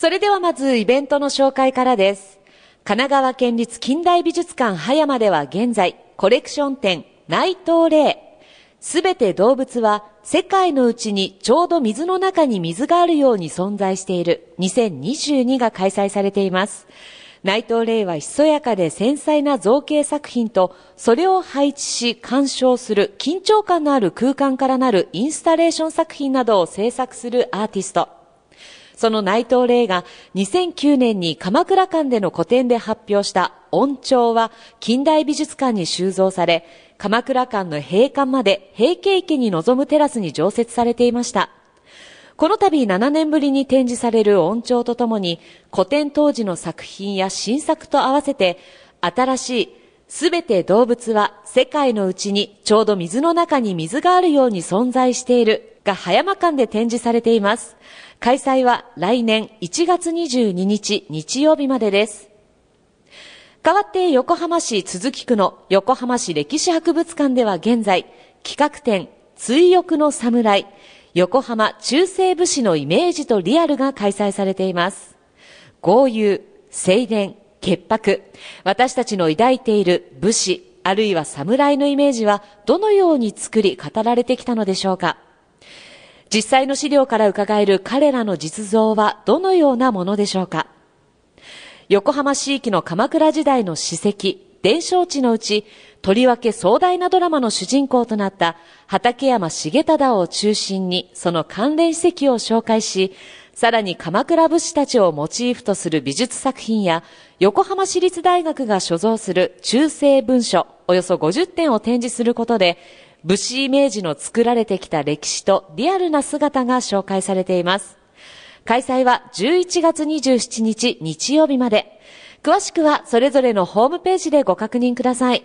それではまずイベントの紹介からです。神奈川県立近代美術館葉山では現在、コレクション展内藤霊すべて動物は世界のうちにちょうど水の中に水があるように存在している2022が開催されています。内藤霊はひそやかで繊細な造形作品と、それを配置し鑑賞する緊張感のある空間からなるインスタレーション作品などを制作するアーティスト。その内藤霊が2009年に鎌倉館での個展で発表した音調は近代美術館に収蔵され、鎌倉館の閉館まで平家池に臨むテラスに常設されていました。この度7年ぶりに展示される音調とともに、古典当時の作品や新作と合わせて、新しいすべて動物は世界のうちにちょうど水の中に水があるように存在しているが葉山館で展示されています。開催は来年1月22日日曜日までです。代わって横浜市都筑区の横浜市歴史博物館では現在、企画展、追憶の侍、横浜中世武士のイメージとリアルが開催されています。豪遊、正殿、潔白、私たちの抱いている武士、あるいは侍のイメージはどのように作り語られてきたのでしょうか実際の資料から伺える彼らの実像はどのようなものでしょうか？横浜市域の鎌倉時代の史跡、伝承地のうち、とりわけ壮大なドラマの主人公となった畠山重忠を中心にその関連史跡を紹介し、さらに鎌倉武士たちをモチーフとする美術作品や、横浜市立大学が所蔵する中世文書およそ50点を展示することで、武士イメージの作られてきた歴史とリアルな姿が紹介されています。開催は11月27日日曜日まで。詳しくはそれぞれのホームページでご確認ください。